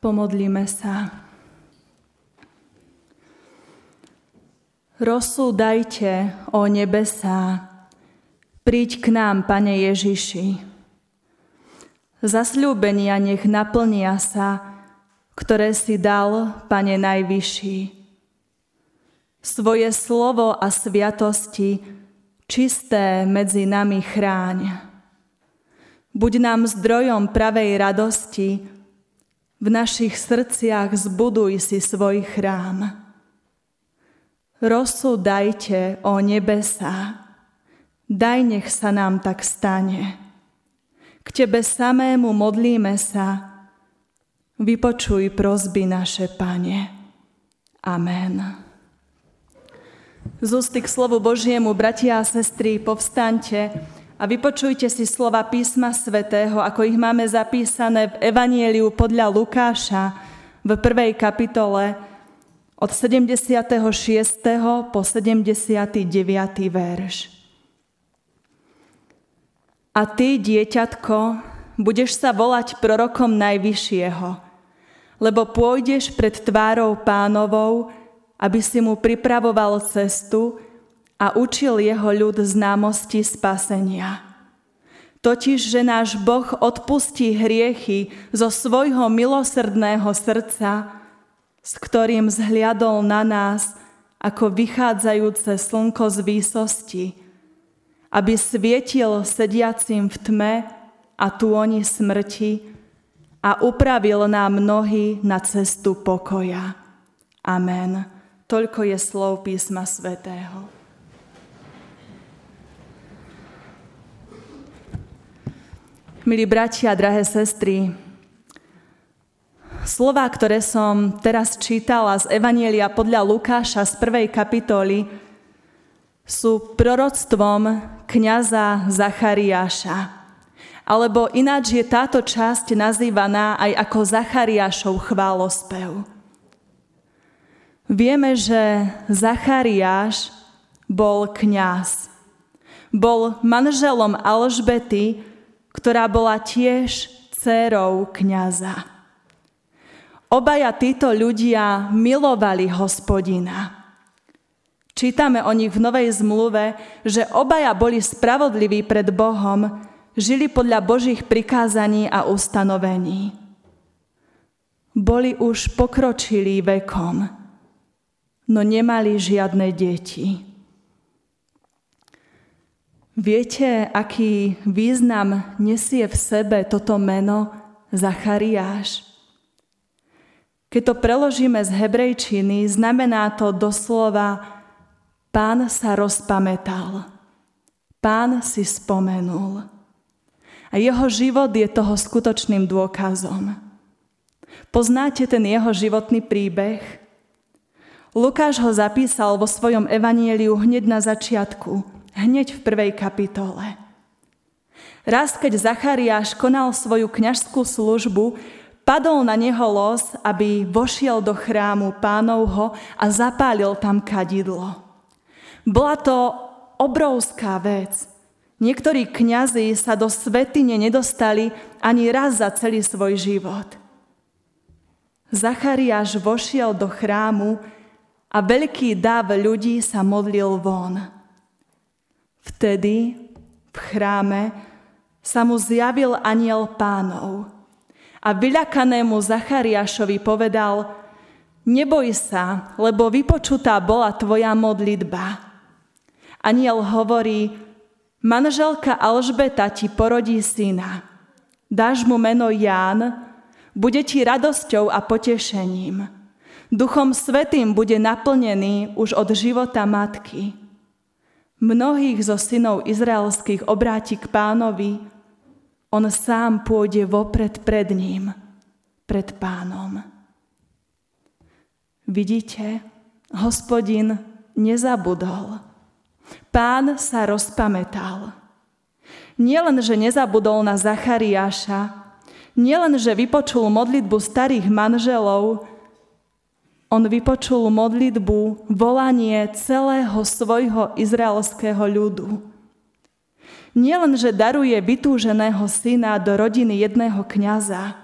Pomodlíme sa. Rosu dajte, o nebesá, príď k nám, Pane Ježiši. Zasľúbenia nech naplnia sa, ktoré si dal, Pane Najvyšší. Svoje slovo a sviatosti čisté medzi nami chráň. Buď nám zdrojom pravej radosti, v našich srdciach zbuduj si svoj chrám. Rosu dajte, o nebesa, daj nech sa nám tak stane. K Tebe samému modlíme sa, vypočuj prozby naše, Pane. Amen. Z ústy k slovu Božiemu, bratia a sestry, povstaňte, a vypočujte si slova písma svätého, ako ich máme zapísané v Evanieliu podľa Lukáša v prvej kapitole od 76. po 79. verš. A ty, dieťatko, budeš sa volať prorokom Najvyššieho, lebo pôjdeš pred tvárou pánovou, aby si mu pripravoval cestu, a učil jeho ľud známosti spasenia. Totiž, že náš Boh odpustí hriechy zo svojho milosrdného srdca, s ktorým zhliadol na nás ako vychádzajúce slnko z výsosti, aby svietil sediacim v tme a tôni smrti a upravil nám nohy na cestu pokoja. Amen. Toľko je slov písma svätého. Milí bratia, drahé sestry, slova, ktoré som teraz čítala z Evanielia podľa Lukáša z prvej kapitoly, sú proroctvom kniaza Zachariáša. Alebo ináč je táto časť nazývaná aj ako Zachariášov chválospev. Vieme, že Zachariáš bol kňaz. Bol manželom Alžbety, ktorá bola tiež dcérou kniaza. Obaja títo ľudia milovali hospodina. Čítame o nich v Novej zmluve, že obaja boli spravodliví pred Bohom, žili podľa Božích prikázaní a ustanovení. Boli už pokročilí vekom, no nemali žiadne deti. Viete, aký význam nesie v sebe toto meno Zachariáš? Keď to preložíme z hebrejčiny, znamená to doslova Pán sa rozpamätal. Pán si spomenul. A jeho život je toho skutočným dôkazom. Poznáte ten jeho životný príbeh? Lukáš ho zapísal vo svojom evanieliu hneď na začiatku, hneď v prvej kapitole. Raz, keď Zachariáš konal svoju kňažskú službu, padol na neho los, aby vošiel do chrámu pánovho a zapálil tam kadidlo. Bola to obrovská vec. Niektorí kňazi sa do svetine nedostali ani raz za celý svoj život. Zachariáš vošiel do chrámu a veľký dáv ľudí sa modlil von. Vtedy v chráme sa mu zjavil aniel pánov a vyľakanému Zachariášovi povedal, neboj sa, lebo vypočutá bola tvoja modlitba. Aniel hovorí, manželka Alžbeta ti porodí syna. Dáš mu meno Ján, bude ti radosťou a potešením. Duchom Svetým bude naplnený už od života matky mnohých zo synov izraelských obráti k pánovi, on sám pôjde vopred pred ním, pred pánom. Vidíte, hospodin nezabudol. Pán sa rozpamätal. Nielen, že nezabudol na Zachariáša, nielen, že vypočul modlitbu starých manželov, on vypočul modlitbu, volanie celého svojho izraelského ľudu. Nielen, že daruje vytúženého syna do rodiny jedného kňaza,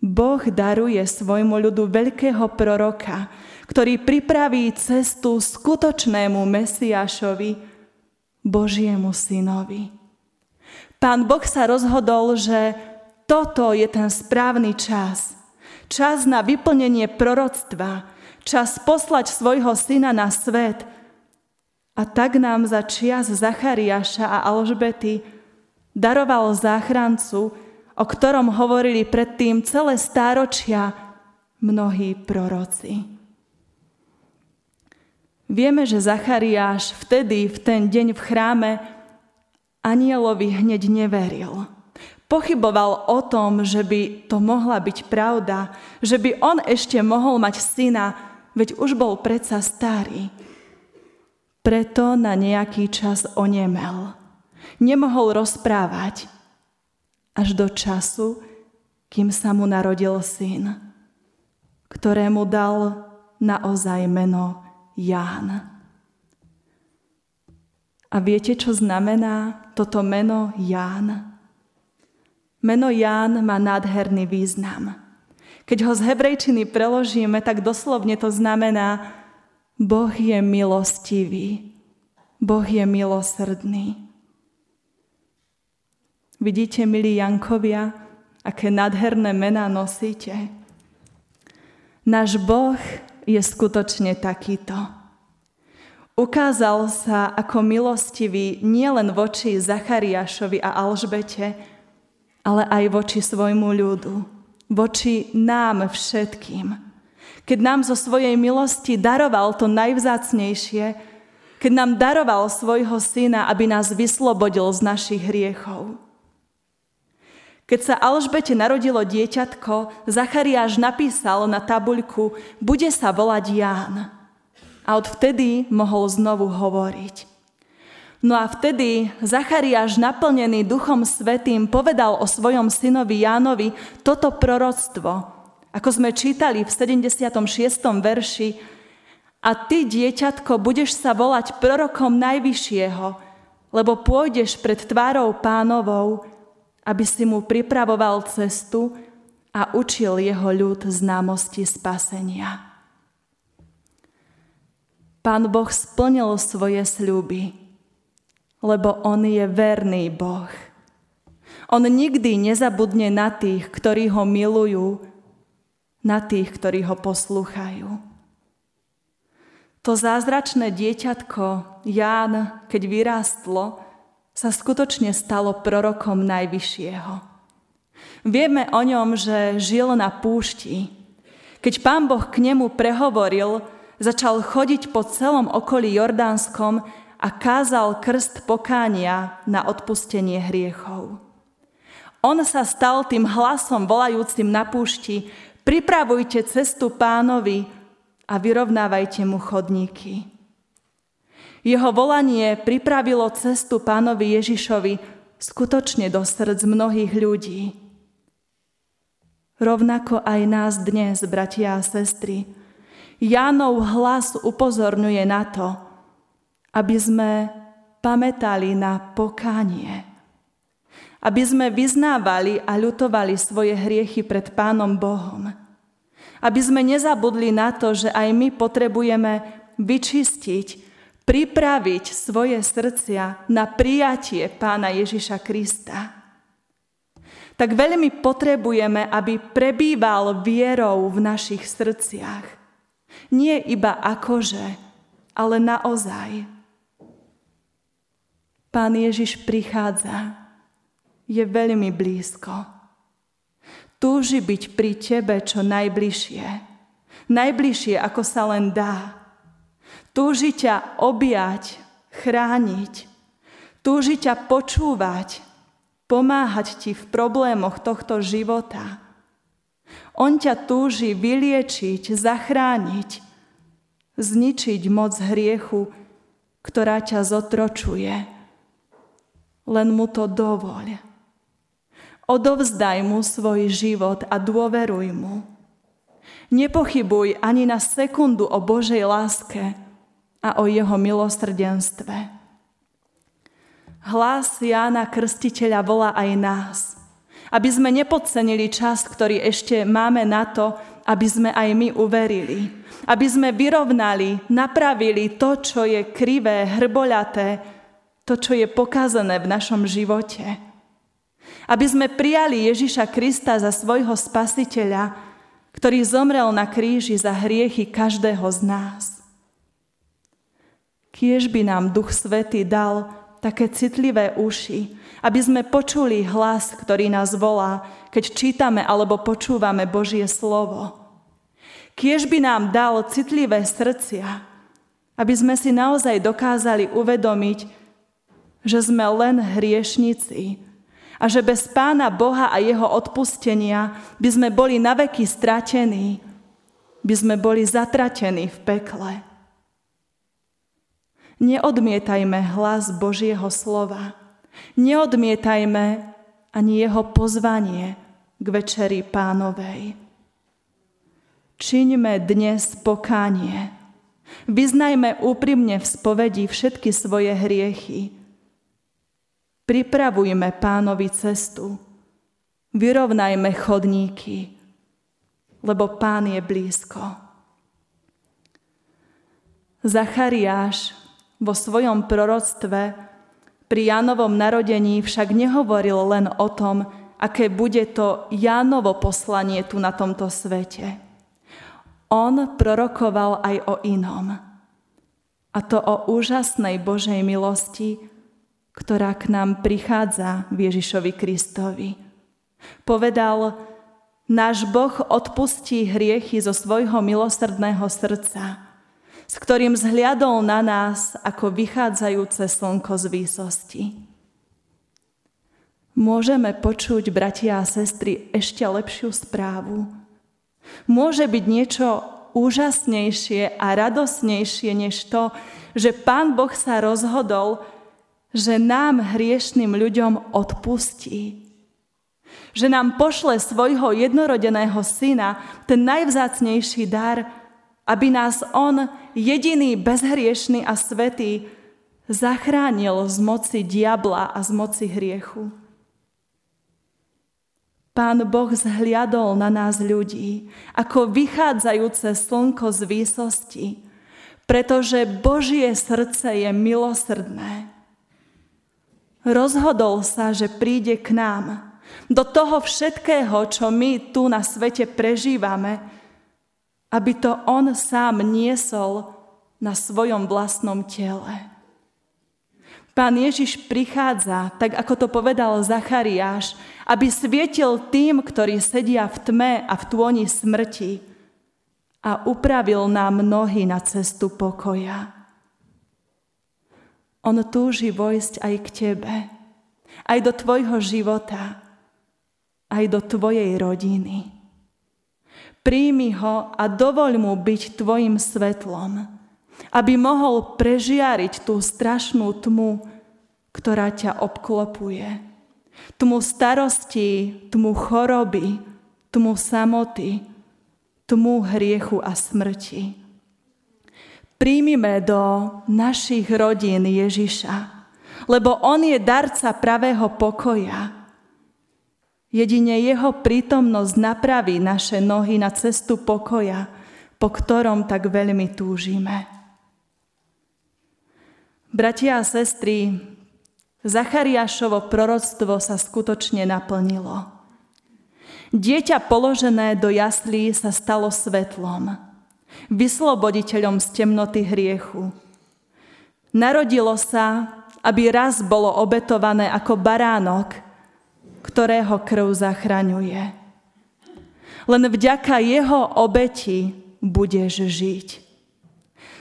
Boh daruje svojmu ľudu veľkého proroka, ktorý pripraví cestu skutočnému Mesiášovi, Božiemu synovi. Pán Boh sa rozhodol, že toto je ten správny čas. Čas na vyplnenie proroctva, čas poslať svojho syna na svet. A tak nám za čias Zachariáša a Alžbety daroval záchrancu, o ktorom hovorili predtým celé stáročia mnohí proroci. Vieme, že Zachariáš vtedy, v ten deň v chráme, anielovi hneď neveril. Pochyboval o tom, že by to mohla byť pravda, že by on ešte mohol mať syna, veď už bol predsa starý. Preto na nejaký čas onemel. Nemohol rozprávať až do času, kým sa mu narodil syn, ktorému dal naozaj meno Ján. A viete, čo znamená toto meno Ján? Meno Ján má nádherný význam. Keď ho z hebrejčiny preložíme, tak doslovne to znamená Boh je milostivý, Boh je milosrdný. Vidíte, milí Jankovia, aké nádherné mená nosíte? Náš Boh je skutočne takýto. Ukázal sa ako milostivý nielen voči Zachariášovi a Alžbete, ale aj voči svojmu ľudu, voči nám všetkým. Keď nám zo svojej milosti daroval to najvzácnejšie, keď nám daroval svojho syna, aby nás vyslobodil z našich hriechov. Keď sa Alžbete narodilo dieťatko, Zachariáš napísal na tabuľku, bude sa volať Ján. A odvtedy mohol znovu hovoriť. No a vtedy Zachariáš, naplnený Duchom Svetým, povedal o svojom synovi Jánovi toto proroctvo, ako sme čítali v 76. verši, a ty, dieťatko, budeš sa volať prorokom Najvyššieho, lebo pôjdeš pred tvárou pánovou aby si mu pripravoval cestu a učil jeho ľud známosti spasenia. Pán Boh splnil svoje sľuby, lebo On je verný Boh. On nikdy nezabudne na tých, ktorí ho milujú, na tých, ktorí ho poslúchajú. To zázračné dieťatko Ján, keď vyrástlo, sa skutočne stalo prorokom Najvyššieho. Vieme o ňom, že žil na púšti. Keď pán Boh k nemu prehovoril, začal chodiť po celom okolí Jordánskom a kázal krst pokánia na odpustenie hriechov. On sa stal tým hlasom volajúcim na púšti, pripravujte cestu pánovi a vyrovnávajte mu chodníky. Jeho volanie pripravilo cestu pánovi Ježišovi skutočne do srdc mnohých ľudí. Rovnako aj nás dnes, bratia a sestry, Jánov hlas upozorňuje na to, aby sme pamätali na pokánie, aby sme vyznávali a ľutovali svoje hriechy pred Pánom Bohom, aby sme nezabudli na to, že aj my potrebujeme vyčistiť pripraviť svoje srdcia na prijatie Pána Ježiša Krista, tak veľmi potrebujeme, aby prebýval vierou v našich srdciach. Nie iba akože, ale naozaj. Pán Ježiš prichádza, je veľmi blízko. Túži byť pri tebe čo najbližšie. Najbližšie, ako sa len dá. Túži ťa objať, chrániť. Túži ťa počúvať, pomáhať ti v problémoch tohto života. On ťa túži vyliečiť, zachrániť, zničiť moc hriechu, ktorá ťa zotročuje. Len mu to dovoľ. Odovzdaj mu svoj život a dôveruj mu. Nepochybuj ani na sekundu o Božej láske, a o jeho milosrdenstve. Hlas Jána Krstiteľa volá aj nás, Aby sme nepodcenili čas, ktorý ešte máme na to, aby sme aj my uverili. Aby sme vyrovnali, napravili to, čo je krivé, hrboľaté, to, čo je pokazané v našom živote. Aby sme prijali Ježiša Krista za svojho spasiteľa, ktorý zomrel na kríži za hriechy každého z nás. Kiež by nám Duch Svetý dal také citlivé uši, aby sme počuli hlas, ktorý nás volá, keď čítame alebo počúvame Božie slovo. Kiež by nám dal citlivé srdcia, aby sme si naozaj dokázali uvedomiť, že sme len hriešnici a že bez Pána Boha a Jeho odpustenia by sme boli naveky stratení, by sme boli zatratení v pekle. Neodmietajme hlas Božieho slova, Neodmietajme ani jeho pozvanie k večeri pánovej. Čiňme dnes pokánie. Vyznajme úprimne v spovedi všetky svoje hriechy. Pripravujme pánovi cestu. Vyrovnajme chodníky, lebo pán je blízko. Zachariáš vo svojom proroctve pri Jánovom narodení však nehovoril len o tom, aké bude to Jánovo poslanie tu na tomto svete. On prorokoval aj o inom. A to o úžasnej Božej milosti, ktorá k nám prichádza v Ježišovi Kristovi. Povedal, náš Boh odpustí hriechy zo svojho milosrdného srdca s ktorým zhliadol na nás ako vychádzajúce slnko z výsosti. Môžeme počuť, bratia a sestry, ešte lepšiu správu. Môže byť niečo úžasnejšie a radosnejšie než to, že Pán Boh sa rozhodol, že nám hriešným ľuďom odpustí. Že nám pošle svojho jednorodeného syna, ten najvzácnejší dar, aby nás On, jediný bezhriešný a svetý, zachránil z moci diabla a z moci hriechu. Pán Boh zhliadol na nás ľudí ako vychádzajúce slnko z výsosti, pretože Božie srdce je milosrdné. Rozhodol sa, že príde k nám. Do toho všetkého, čo my tu na svete prežívame, aby to on sám niesol na svojom vlastnom tele. Pán Ježiš prichádza, tak ako to povedal Zachariáš, aby svietil tým, ktorí sedia v tme a v tôni smrti a upravil nám nohy na cestu pokoja. On túži vojsť aj k tebe, aj do tvojho života, aj do tvojej rodiny. Príjmi ho a dovoľ mu byť tvojim svetlom, aby mohol prežiariť tú strašnú tmu, ktorá ťa obklopuje. Tmu starosti, tmu choroby, tmu samoty, tmu hriechu a smrti. Príjmime do našich rodín Ježiša, lebo On je darca pravého pokoja Jedine jeho prítomnosť napraví naše nohy na cestu pokoja, po ktorom tak veľmi túžime. Bratia a sestry, Zachariášovo proroctvo sa skutočne naplnilo. Dieťa položené do jaslí sa stalo svetlom, vysloboditeľom z temnoty hriechu. Narodilo sa, aby raz bolo obetované ako baránok – ktorého krv zachraňuje. Len vďaka jeho obeti budeš žiť.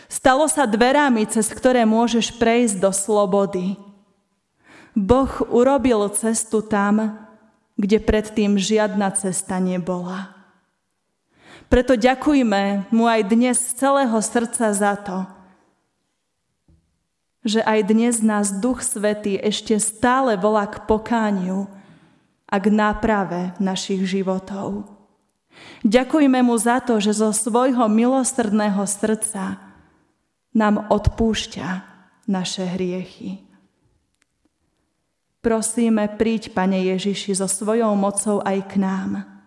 Stalo sa dverami, cez ktoré môžeš prejsť do slobody. Boh urobil cestu tam, kde predtým žiadna cesta nebola. Preto ďakujme mu aj dnes z celého srdca za to, že aj dnes nás Duch Svetý ešte stále volá k pokániu, a k náprave našich životov. Ďakujme mu za to, že zo svojho milosrdného srdca nám odpúšťa naše hriechy. Prosíme, príď, Pane Ježiši, so svojou mocou aj k nám.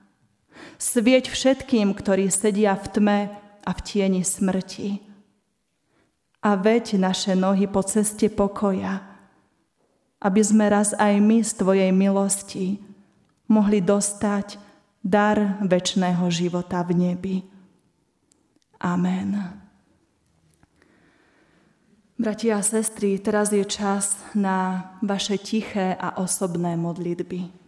Svieť všetkým, ktorí sedia v tme a v tieni smrti. A veď naše nohy po ceste pokoja, aby sme raz aj my z Tvojej milosti mohli dostať dar väčšného života v nebi. Amen. Bratia a sestry, teraz je čas na vaše tiché a osobné modlitby.